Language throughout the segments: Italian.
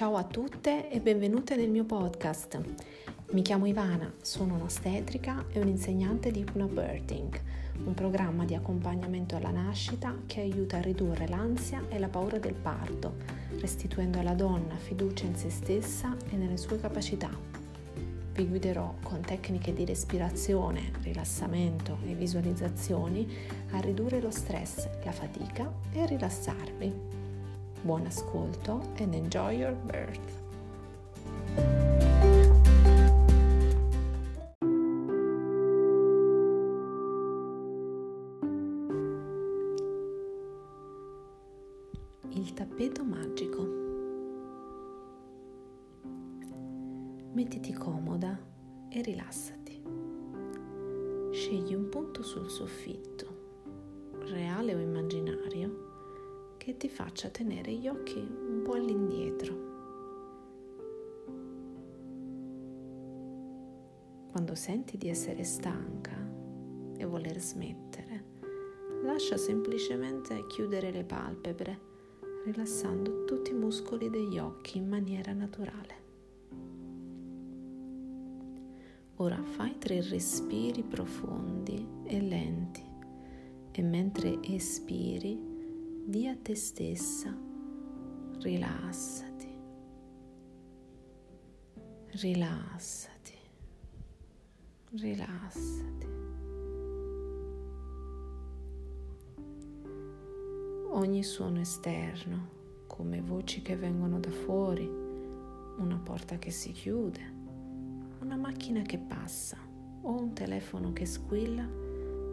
Ciao a tutte e benvenute nel mio podcast. Mi chiamo Ivana, sono un'ostetrica e un'insegnante di hypnobirthing, un programma di accompagnamento alla nascita che aiuta a ridurre l'ansia e la paura del parto, restituendo alla donna fiducia in se stessa e nelle sue capacità. Vi guiderò con tecniche di respirazione, rilassamento e visualizzazioni a ridurre lo stress, la fatica e a rilassarvi. Buon ascolto and enjoy your birth. Ti faccia tenere gli occhi un po' all'indietro. Quando senti di essere stanca e voler smettere, lascia semplicemente chiudere le palpebre, rilassando tutti i muscoli degli occhi in maniera naturale. Ora fai tre respiri profondi e lenti e mentre espiri di a te stessa, rilassati, rilassati, rilassati. Ogni suono esterno, come voci che vengono da fuori, una porta che si chiude, una macchina che passa o un telefono che squilla,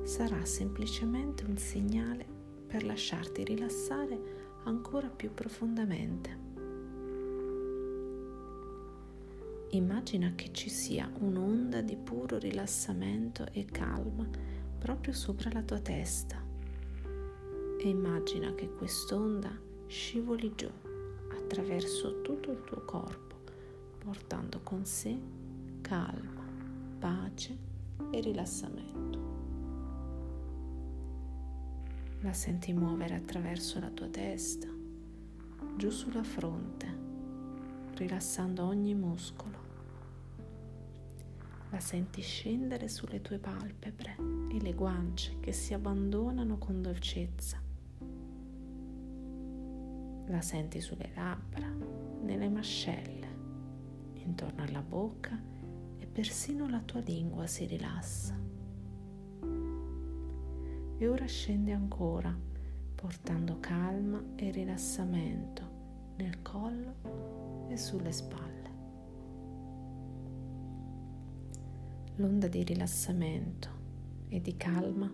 sarà semplicemente un segnale per lasciarti rilassare ancora più profondamente. Immagina che ci sia un'onda di puro rilassamento e calma proprio sopra la tua testa e immagina che quest'onda scivoli giù attraverso tutto il tuo corpo, portando con sé calma, pace e rilassamento la senti muovere attraverso la tua testa, giù sulla fronte, rilassando ogni muscolo. La senti scendere sulle tue palpebre e le guance che si abbandonano con dolcezza. La senti sulle labbra, nelle mascelle, intorno alla bocca e persino la tua lingua si rilassa e ora scende ancora, portando calma e rilassamento nel collo e sulle spalle. L'onda di rilassamento e di calma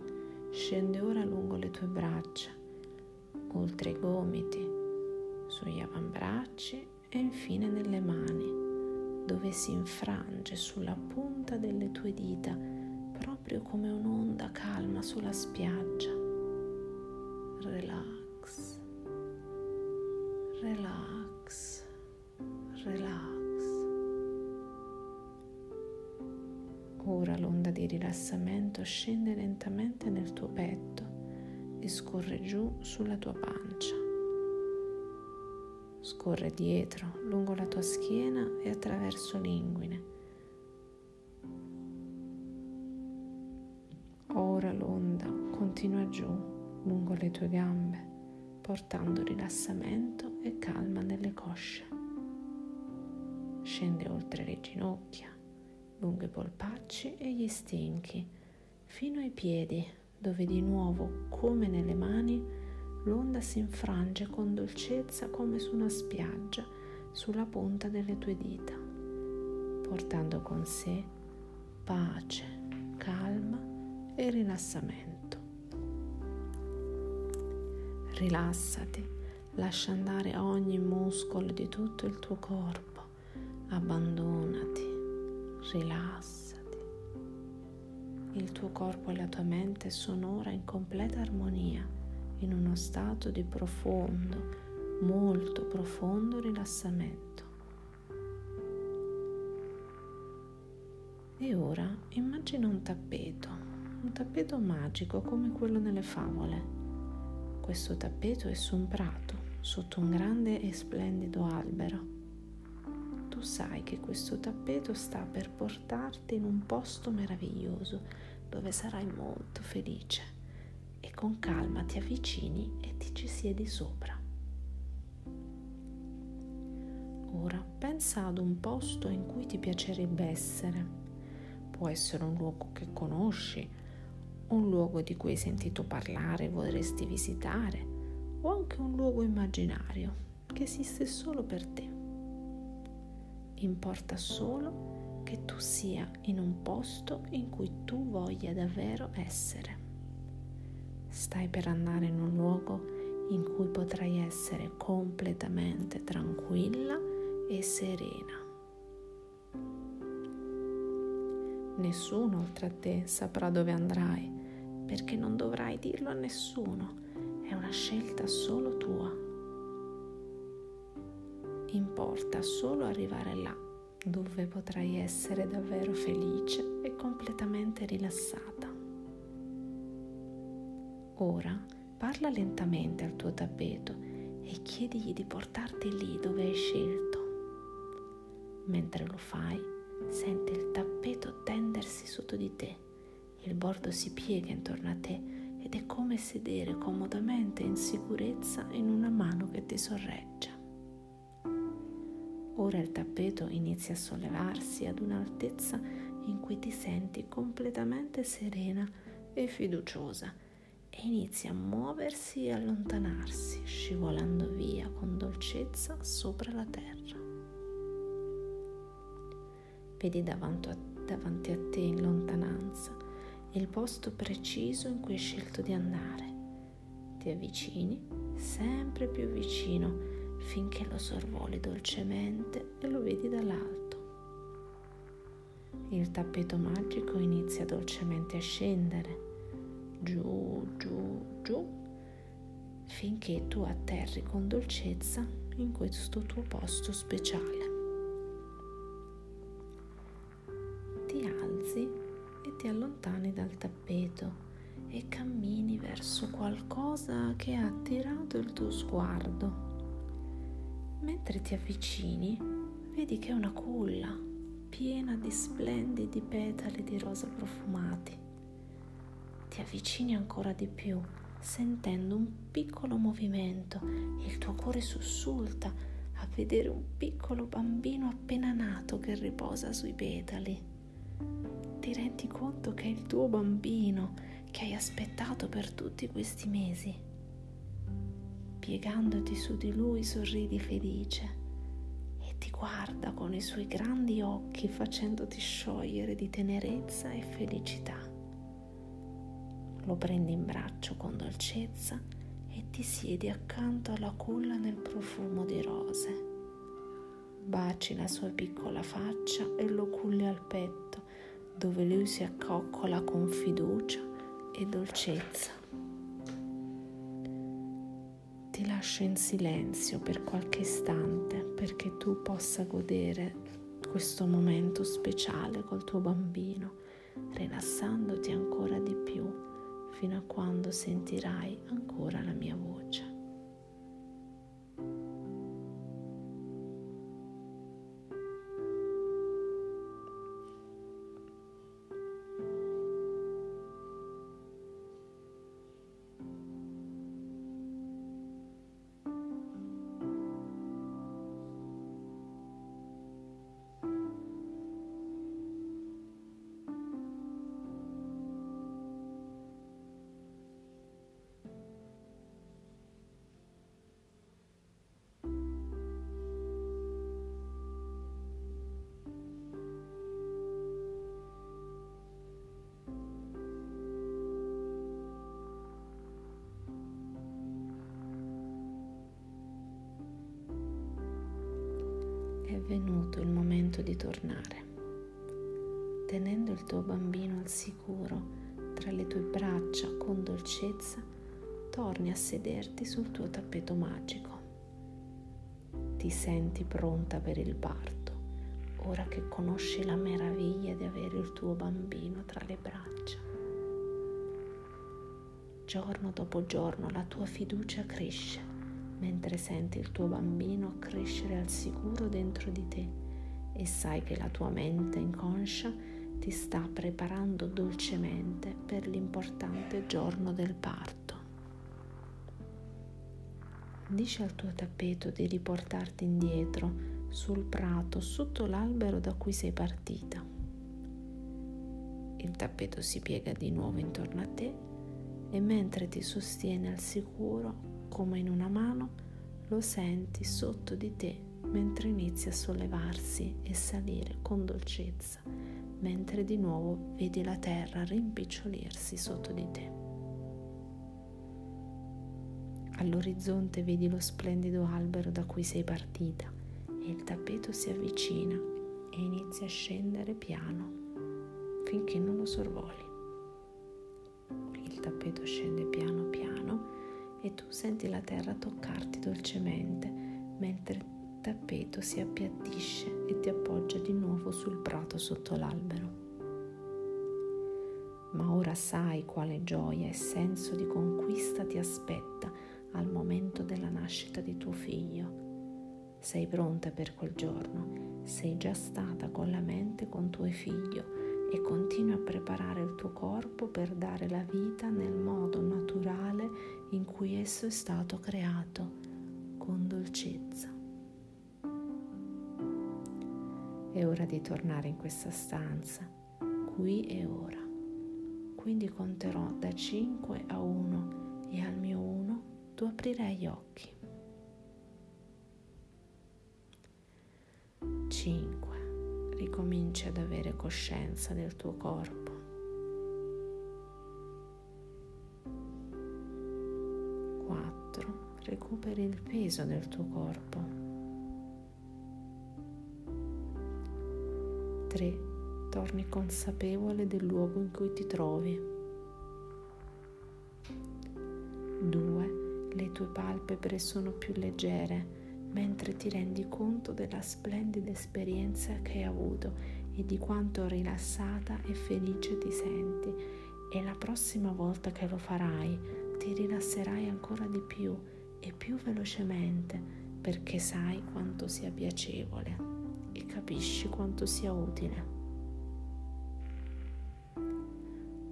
scende ora lungo le tue braccia, oltre i gomiti, sugli avambracci e infine nelle mani, dove si infrange sulla punta delle tue dita proprio come un'onda calma sulla spiaggia. Relax, relax, relax. Ora l'onda di rilassamento scende lentamente nel tuo petto e scorre giù sulla tua pancia. Scorre dietro, lungo la tua schiena e attraverso l'inguine Ora l'onda continua giù lungo le tue gambe, portando rilassamento e calma nelle cosce. Scende oltre le ginocchia, lungo i polpacci e gli stinchi, fino ai piedi, dove di nuovo, come nelle mani, l'onda si infrange con dolcezza come su una spiaggia sulla punta delle tue dita, portando con sé pace, calma e rilassamento. Rilassati, lascia andare ogni muscolo di tutto il tuo corpo, abbandonati, rilassati. Il tuo corpo e la tua mente sono ora in completa armonia, in uno stato di profondo, molto profondo rilassamento. E ora immagina un tappeto un tappeto magico come quello nelle favole. Questo tappeto è su un prato, sotto un grande e splendido albero. tu sai che questo tappeto sta per portarti in un posto meraviglioso dove sarai molto felice e con calma ti avvicini e ti ci siedi sopra. Ora pensa ad un posto in cui ti piacerebbe essere. Può essere un luogo che conosci, un luogo di cui hai sentito parlare e vorresti visitare, o anche un luogo immaginario che esiste solo per te. Importa solo che tu sia in un posto in cui tu voglia davvero essere. Stai per andare in un luogo in cui potrai essere completamente tranquilla e serena. Nessuno oltre a te saprà dove andrai perché non dovrai dirlo a nessuno, è una scelta solo tua importa solo arrivare là, dove potrai essere davvero felice e completamente rilassata. Ora parla lentamente al tuo tappeto e chiedigli di portarti lì dove hai scelto. Mentre lo fai, senti il tappeto tendersi sotto di te, il bordo si piega intorno a te ed è come sedere comodamente in sicurezza in una mano che ti sorreggia. Ora il tappeto inizia a sollevarsi ad un'altezza in cui ti senti completamente serena e fiduciosa e inizia a muoversi e allontanarsi, scivolando via con dolcezza sopra la terra. Vedi davanti a, te in lontananza il posto preciso in cui hai scelto di andare. Ti avvicini sempre più vicino finché lo sorvoli dolcemente e lo vedi dall'alto. Il tappeto magico inizia dolcemente a scendere, giù, giù, giù, finché tu atterri con dolcezza in questo tuo posto speciale. Ti alzi ti allontani dal tappeto e cammini verso qualcosa che ha attirato il tuo sguardo Mentre ti avvicini, vedi che è una culla piena di splendidi petali di rosa profumati. Ti avvicini ancora di più, sentendo un piccolo movimento e il tuo cuore sussulta a vedere un piccolo bambino appena nato che riposa sui petali. Ti rendi conto che è il tuo bambino che hai aspettato per tutti questi mesi piegandoti su di lui sorridi felice e ti guarda con i suoi grandi occhi facendoti sciogliere di tenerezza e felicità. Lo prendi in braccio con dolcezza e ti siedi accanto alla culla nel profumo di rose. Baci la sua piccola faccia e lo culli al petto, dove lui si accoccola con fiducia e dolcezza ti lascio in silenzio per qualche istante perché tu possa godere questo momento speciale col tuo bambino, rilassandoti ancora di più fino a quando sentirai ancora la mia voce. Venuto il momento di tornare. Tenendo il tuo bambino al sicuro tra le tue braccia con dolcezza, torni a sederti sul tuo tappeto magico. Ti senti pronta per il parto, ora che conosci la meraviglia di avere il tuo bambino tra le braccia. Giorno dopo giorno la tua fiducia cresce mentre senti il tuo bambino crescere al sicuro dentro di te e sai che la tua mente inconscia ti sta preparando dolcemente per l'importante giorno del parto. Dici al tuo tappeto di riportarti indietro sul prato sotto l'albero da cui sei partita. Il tappeto si piega di nuovo intorno a te e mentre ti sostiene al sicuro, come in una mano, lo senti sotto di te mentre inizia a sollevarsi e salire con dolcezza, mentre di nuovo vedi la terra rimpicciolirsi sotto di te. All'orizzonte vedi lo splendido albero da cui sei partita e il tappeto si avvicina e inizia a scendere piano finché non lo sorvoli. Il tappeto scende piano piano e tu senti la terra toccarti dolcemente mentre il tappeto si appiattisce e ti appoggia di nuovo sul prato sotto l'albero. Ma ora sai quale gioia e senso di conquista ti aspetta al momento della nascita di tuo figlio. Sei pronta per quel giorno, sei già stata con la mente con tuo figlio e continui a preparare il tuo corpo per dare la vita nel modo naturale in cui esso è stato creato, con dolcezza. È ora di tornare in questa stanza, qui e ora. Quindi conterò da 5 a 1 e al mio 1 tu aprirai gli occhi. 5 ricominci ad avere coscienza del tuo corpo. Quattro, recuperi il peso del tuo corpo. Tre, torni consapevole del luogo in cui ti trovi. Due, le tue palpebre sono più leggere mentre ti rendi conto della splendida esperienza che hai avuto e di quanto rilassata e felice ti senti e la prossima volta che lo farai ti rilasserai ancora di più e più velocemente perché sai quanto sia piacevole e capisci quanto sia utile.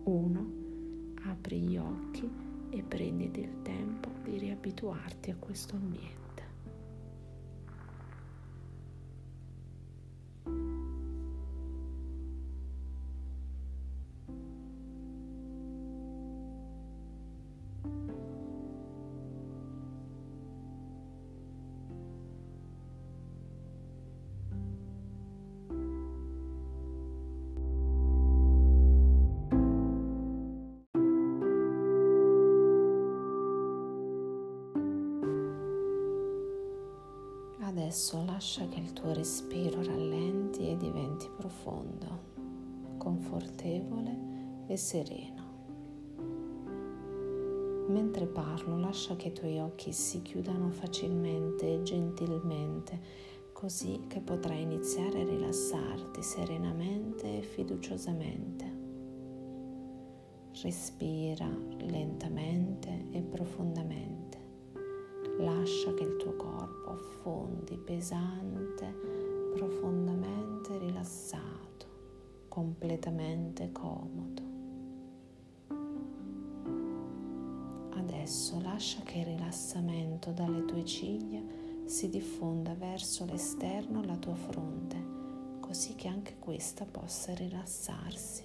1. Apri gli occhi e prenditi il tempo di riabituarti a questo ambiente. Adesso lascia che il tuo respiro rallenti e diventi profondo, confortevole e sereno. Mentre parlo, lascia che i tuoi occhi si chiudano facilmente e gentilmente, così che potrai iniziare a rilassarti serenamente e fiduciosamente. Respira lentamente e profondamente Lascia che il tuo corpo affondi pesante, profondamente rilassato, completamente comodo. Adesso lascia che il rilassamento dalle tue ciglia si diffonda verso l'esterno la tua fronte, così che anche questa possa rilassarsi.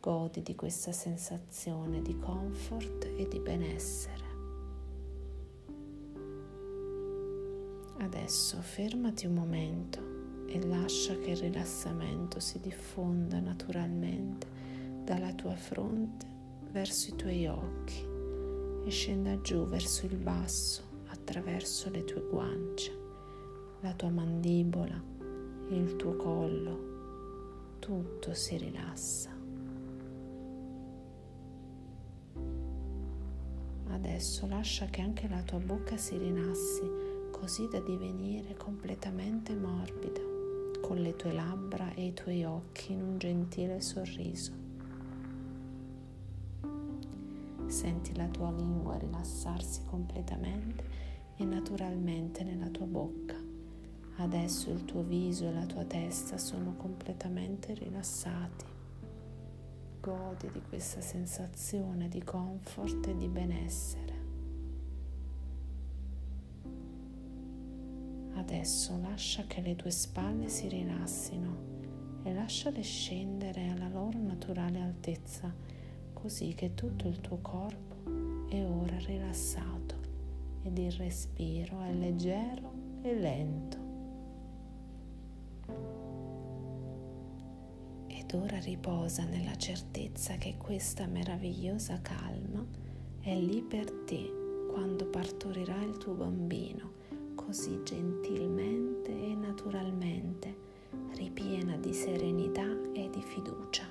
Godi di questa sensazione di comfort e di benessere. Adesso fermati un momento e lascia che il rilassamento si diffonda naturalmente dalla tua fronte verso i tuoi occhi e scenda giù verso il basso attraverso le tue guance, la tua mandibola, il tuo collo, tutto si rilassa. Adesso lascia che anche la tua bocca si rilassi così da divenire completamente morbida, con le tue labbra e i tuoi occhi in un gentile sorriso. Senti la tua lingua rilassarsi completamente e naturalmente nella tua bocca. Adesso il tuo viso e la tua testa sono completamente rilassati. Godi di questa sensazione di comfort e di benessere. Adesso lascia che le tue spalle si rilassino e lasciale scendere alla loro naturale altezza, così che tutto il tuo corpo è ora rilassato ed il respiro è leggero e lento. Ed ora riposa nella certezza che questa meravigliosa calma è lì per te quando partorirà il tuo bambino, così gentilmente e naturalmente ripiena di serenità e di fiducia.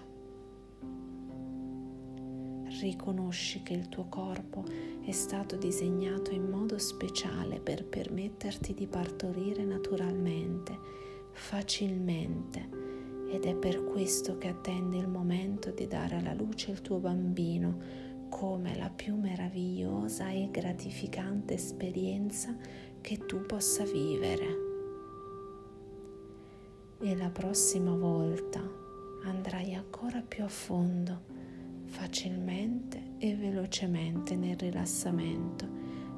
Riconosci che il tuo corpo è stato disegnato in modo speciale per permetterti di partorire naturalmente, facilmente, ed è per questo che attende il momento di dare alla luce il tuo bambino come la più meravigliosa e gratificante esperienza che tu possa vivere e la prossima volta andrai ancora più a fondo, facilmente e velocemente nel rilassamento,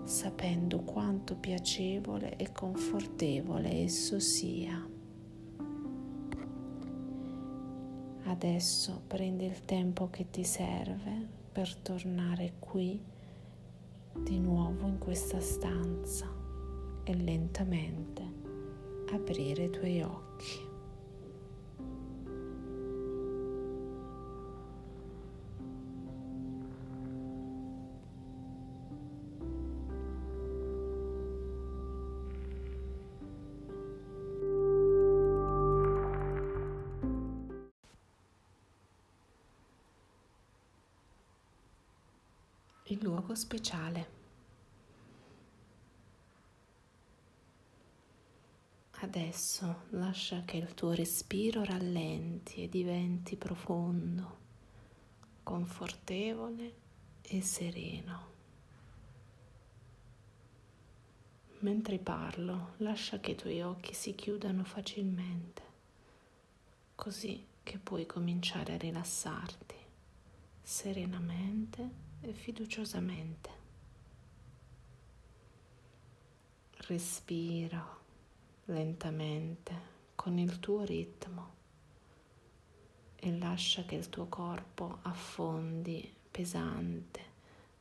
sapendo quanto piacevole e confortevole esso sia. Adesso prendi il tempo che ti serve per tornare qui di nuovo in questa stanza e lentamente aprire i tuoi occhi. il luogo speciale. Adesso lascia che il tuo respiro rallenti e diventi profondo, confortevole e sereno. Mentre parlo, lascia che i tuoi occhi si chiudano facilmente, così che puoi cominciare a rilassarti serenamente e fiduciosamente. Respira lentamente con il tuo ritmo e lascia che il tuo corpo affondi pesante,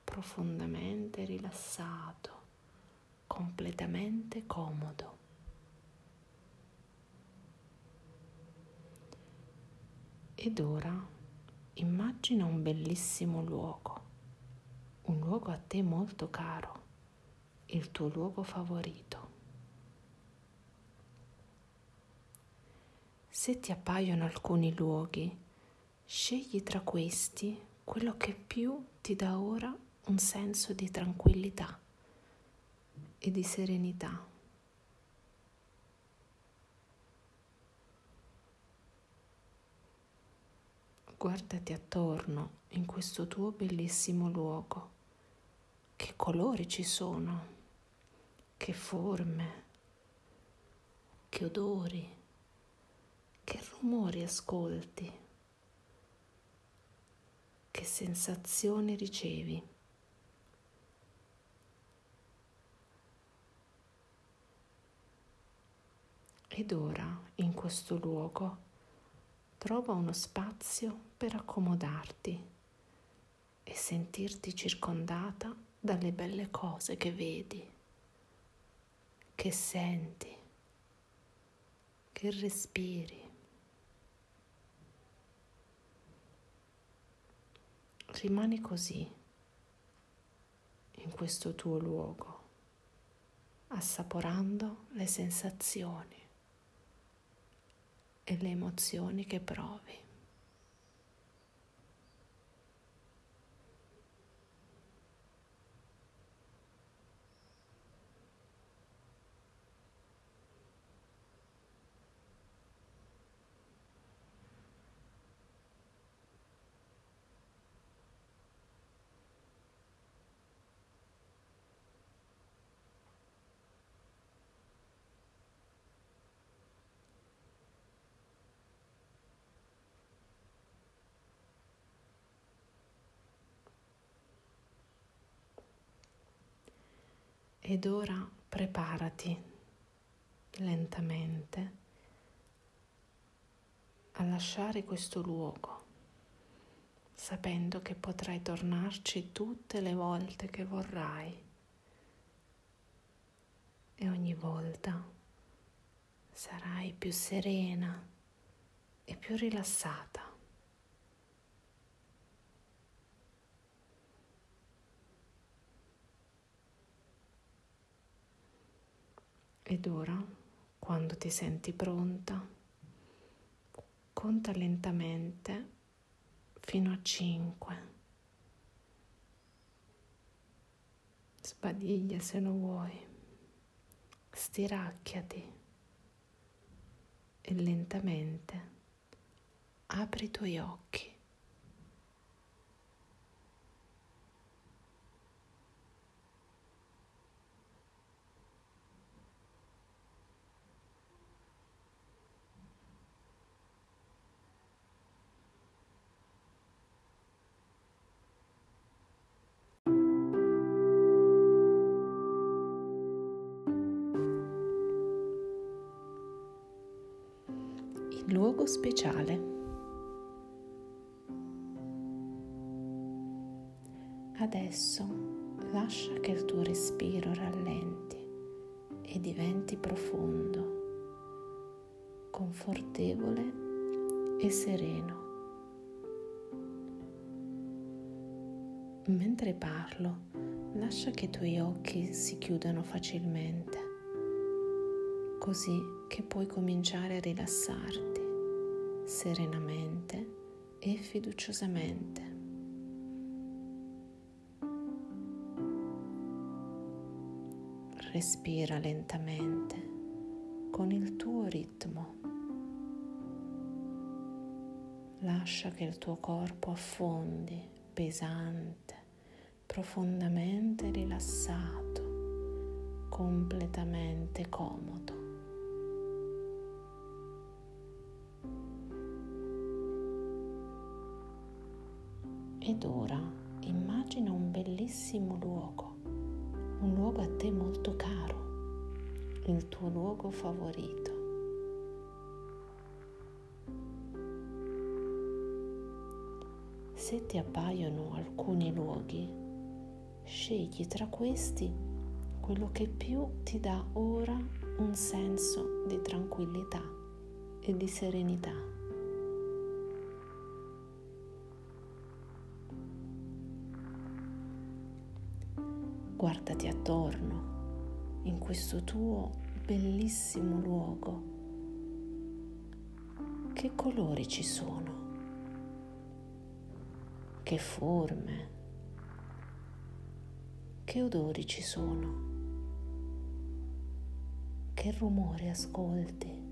profondamente rilassato, completamente comodo. Ed ora immagina un bellissimo luogo un luogo a te molto caro, il tuo luogo favorito. Se ti appaiono alcuni luoghi, scegli tra questi quello che più ti dà ora un senso di tranquillità e di serenità. Guardati attorno in questo tuo bellissimo luogo. Che colori ci sono, che forme, che odori, che rumori ascolti, che sensazioni ricevi. Ed ora, in questo luogo, trova uno spazio per accomodarti e sentirti circondata dalle belle cose che vedi, che senti, che respiri. Rimani così, in questo tuo luogo, assaporando le sensazioni e le emozioni che provi. Ed ora preparati lentamente a lasciare questo luogo, sapendo che potrai tornarci tutte le volte che vorrai e ogni volta sarai più serena e più rilassata. Ed ora, quando ti senti pronta, conta lentamente fino a 5. Sbadiglia se lo vuoi. Stiracchiati e lentamente apri i tuoi occhi. Luogo speciale. Adesso lascia che il tuo respiro rallenti e diventi profondo, confortevole e sereno. Mentre parlo, lascia che i tuoi occhi si chiudano facilmente, così che puoi cominciare a rilassarti serenamente e fiduciosamente. Respira lentamente con il tuo ritmo. Lascia che il tuo corpo affondi pesante, profondamente rilassato, completamente comodo. Ed ora immagina un bellissimo luogo, un luogo a te molto caro, il tuo luogo favorito. Se ti appaiono alcuni luoghi, scegli tra questi quello che più ti dà ora un senso di tranquillità e di serenità. Guardati attorno in questo tuo bellissimo luogo. Che colori ci sono? Che forme? Che odori ci sono? Che rumore ascolti?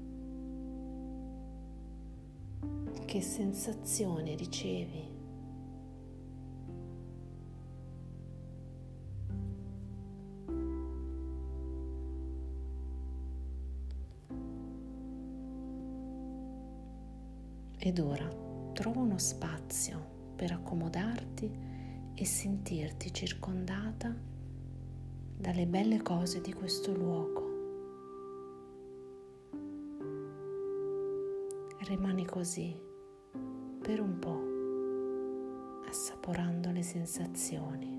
Che sensazioni ricevi? Ed ora trova uno spazio per accomodarti e sentirti circondata dalle belle cose di questo luogo. Rimani così per un po', assaporando le sensazioni.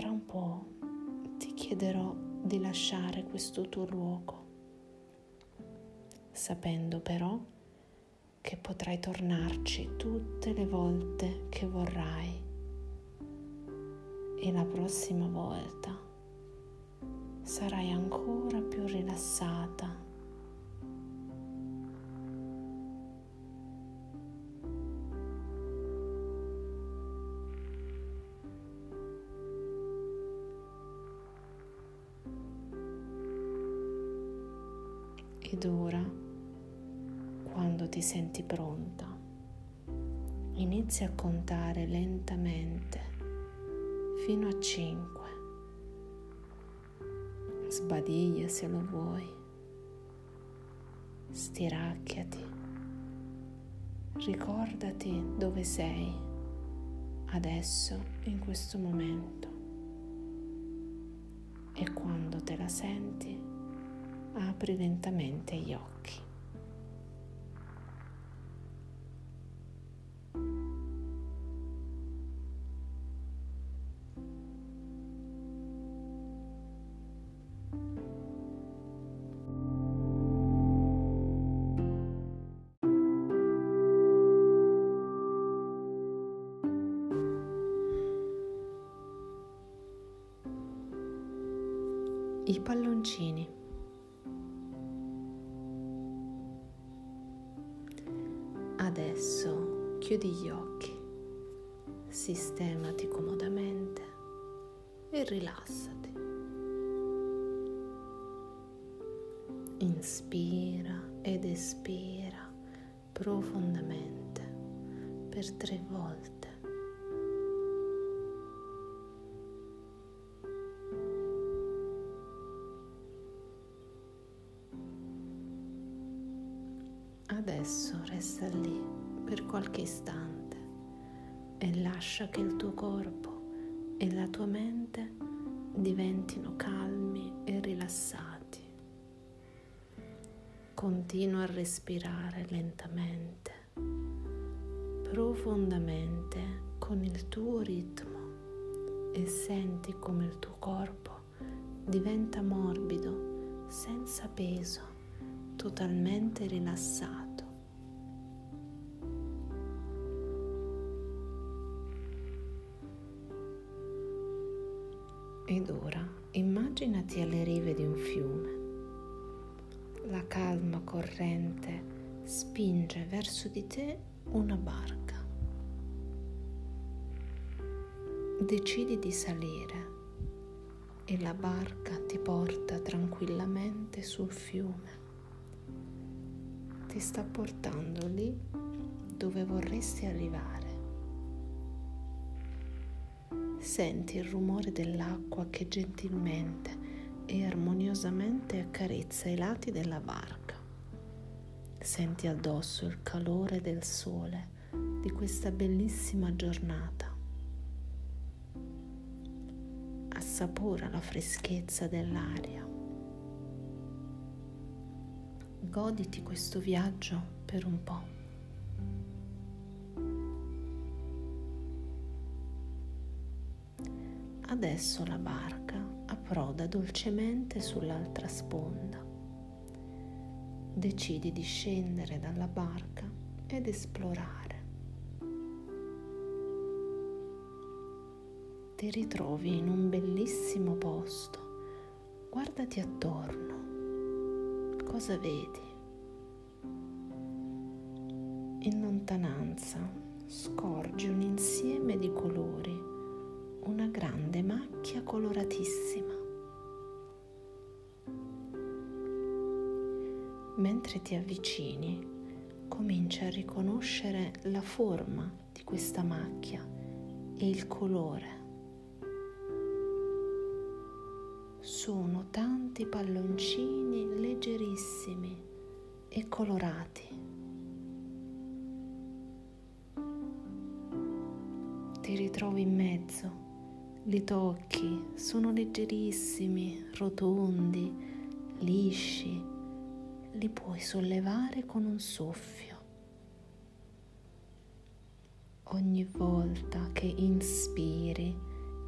Fra un po' ti chiederò di lasciare questo tuo luogo, sapendo però che potrai tornarci tutte le volte che vorrai. E la prossima volta sarai ancora più rilassata Ed ora, quando ti senti pronta, inizia a contare lentamente fino a 5. Sbadiglia se lo vuoi. Stiracchiati. Ricordati dove sei adesso, in questo momento. E quando te la senti, apri lentamente gli occhi. I palloncini. Adesso chiudi gli occhi, sistemati comodamente e rilassati. Inspira ed espira profondamente per tre volte. Tua mente diventino calmi e rilassati. Continua a respirare lentamente, profondamente con il tuo ritmo e senti come il tuo corpo diventa morbido, senza peso, totalmente rilassato. Ed ora immaginati alle rive di un fiume. La calma corrente spinge verso di te una barca. Decidi di salire e la barca ti porta tranquillamente sul fiume. Ti sta portando lì dove vorresti arrivare. Senti il rumore dell'acqua che gentilmente e armoniosamente accarezza i lati della barca. Senti addosso il calore del sole di questa bellissima giornata. Assapora la freschezza dell'aria. Goditi questo viaggio per un po'. Adesso la barca approda dolcemente sull'altra sponda. Decidi di scendere dalla barca ed esplorare. Ti ritrovi in un bellissimo posto. Guardati attorno. Cosa vedi? In lontananza scorgi un insieme di colori una grande macchia coloratissima. Mentre ti avvicini, cominci a riconoscere la forma di questa macchia e il colore. Sono tanti palloncini leggerissimi e colorati. Ti ritrovi in mezzo li tocchi, sono leggerissimi, rotondi, lisci, li puoi sollevare con un soffio. Ogni volta che inspiri,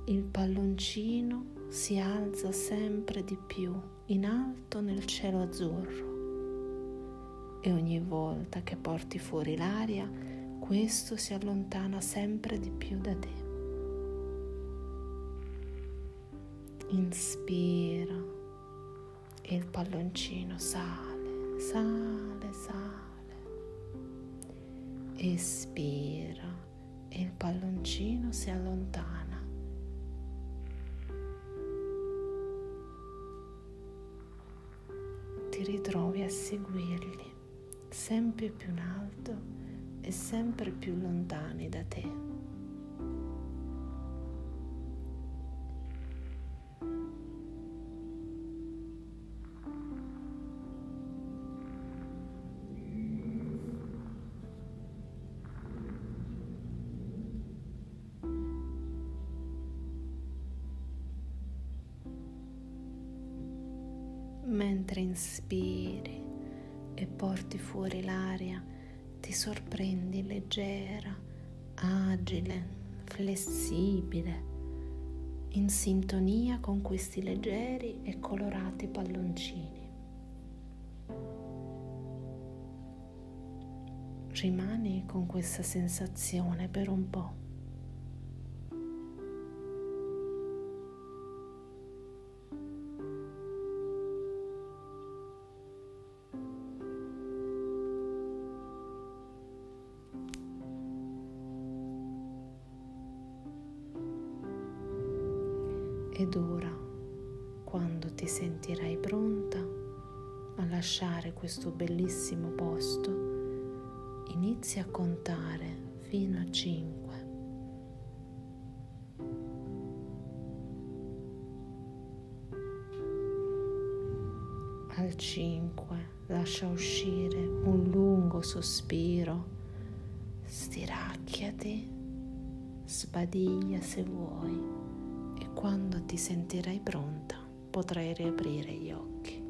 il palloncino si alza sempre di più in alto nel cielo azzurro e ogni volta che porti fuori l'aria, questo si allontana sempre di più da te. Inspira e il palloncino sale, sale, sale. Espira e il palloncino si allontana. Ti ritrovi a seguirli sempre più in alto e sempre più lontani da te. In sintonia con questi leggeri e colorati palloncini. Rimani con questa sensazione per un po'. Ed ora, quando ti sentirai pronta a lasciare questo bellissimo posto, inizia a contare fino a 5. Al 5 lascia uscire un lungo sospiro, stiracchiati, sbadiglia se vuoi quando ti sentirai pronta potrai riaprire gli occhi.